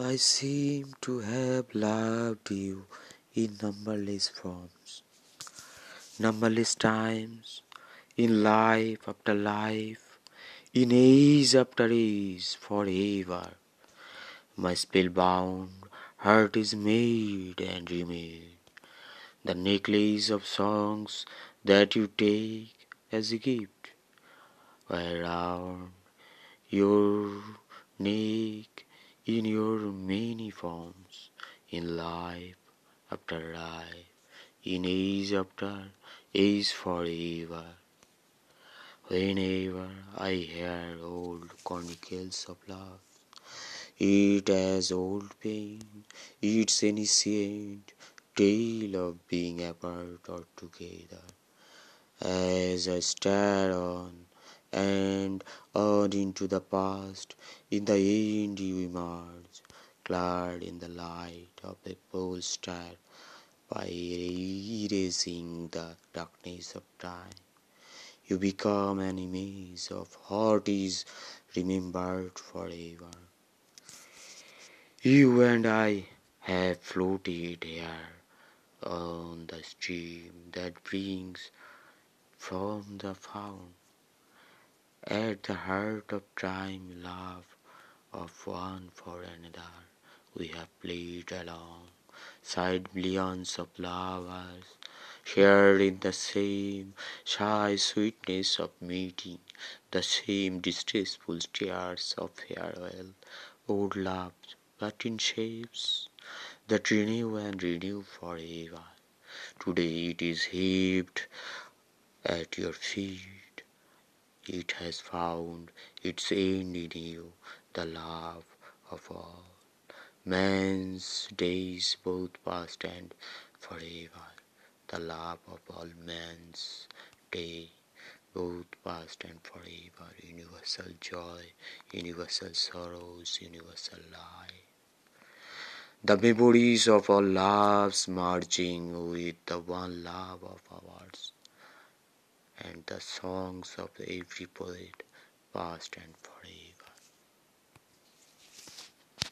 I seem to have loved you in numberless forms, numberless times, in life after life, in age after age, forever. My spellbound heart is made and remade, the necklace of songs that you take as a gift, around your neck in your many forms, in life after life, in age after age forever. Whenever I hear old chronicles of love, it has old pain, its ancient tale of being apart or together. As I stare on and on into the past. In the end, you emerge, clad in the light of a pole star, by erasing the darkness of time. You become an image of what is remembered forever. You and I have floated here on the stream that brings from the fount at the heart of time, love of one for another, we have played along, side billions of lovers, shared in the same shy sweetness of meeting, the same distressful tears of farewell, old loves, but in shapes that renew and renew forever. Today it is heaped at your feet it has found its end in you, the love of all. Man's days both past and forever, the love of all man's day, both past and forever, universal joy, universal sorrows, universal life. The memories of all loves merging with the one love of ours and the songs of every poet, past and forever.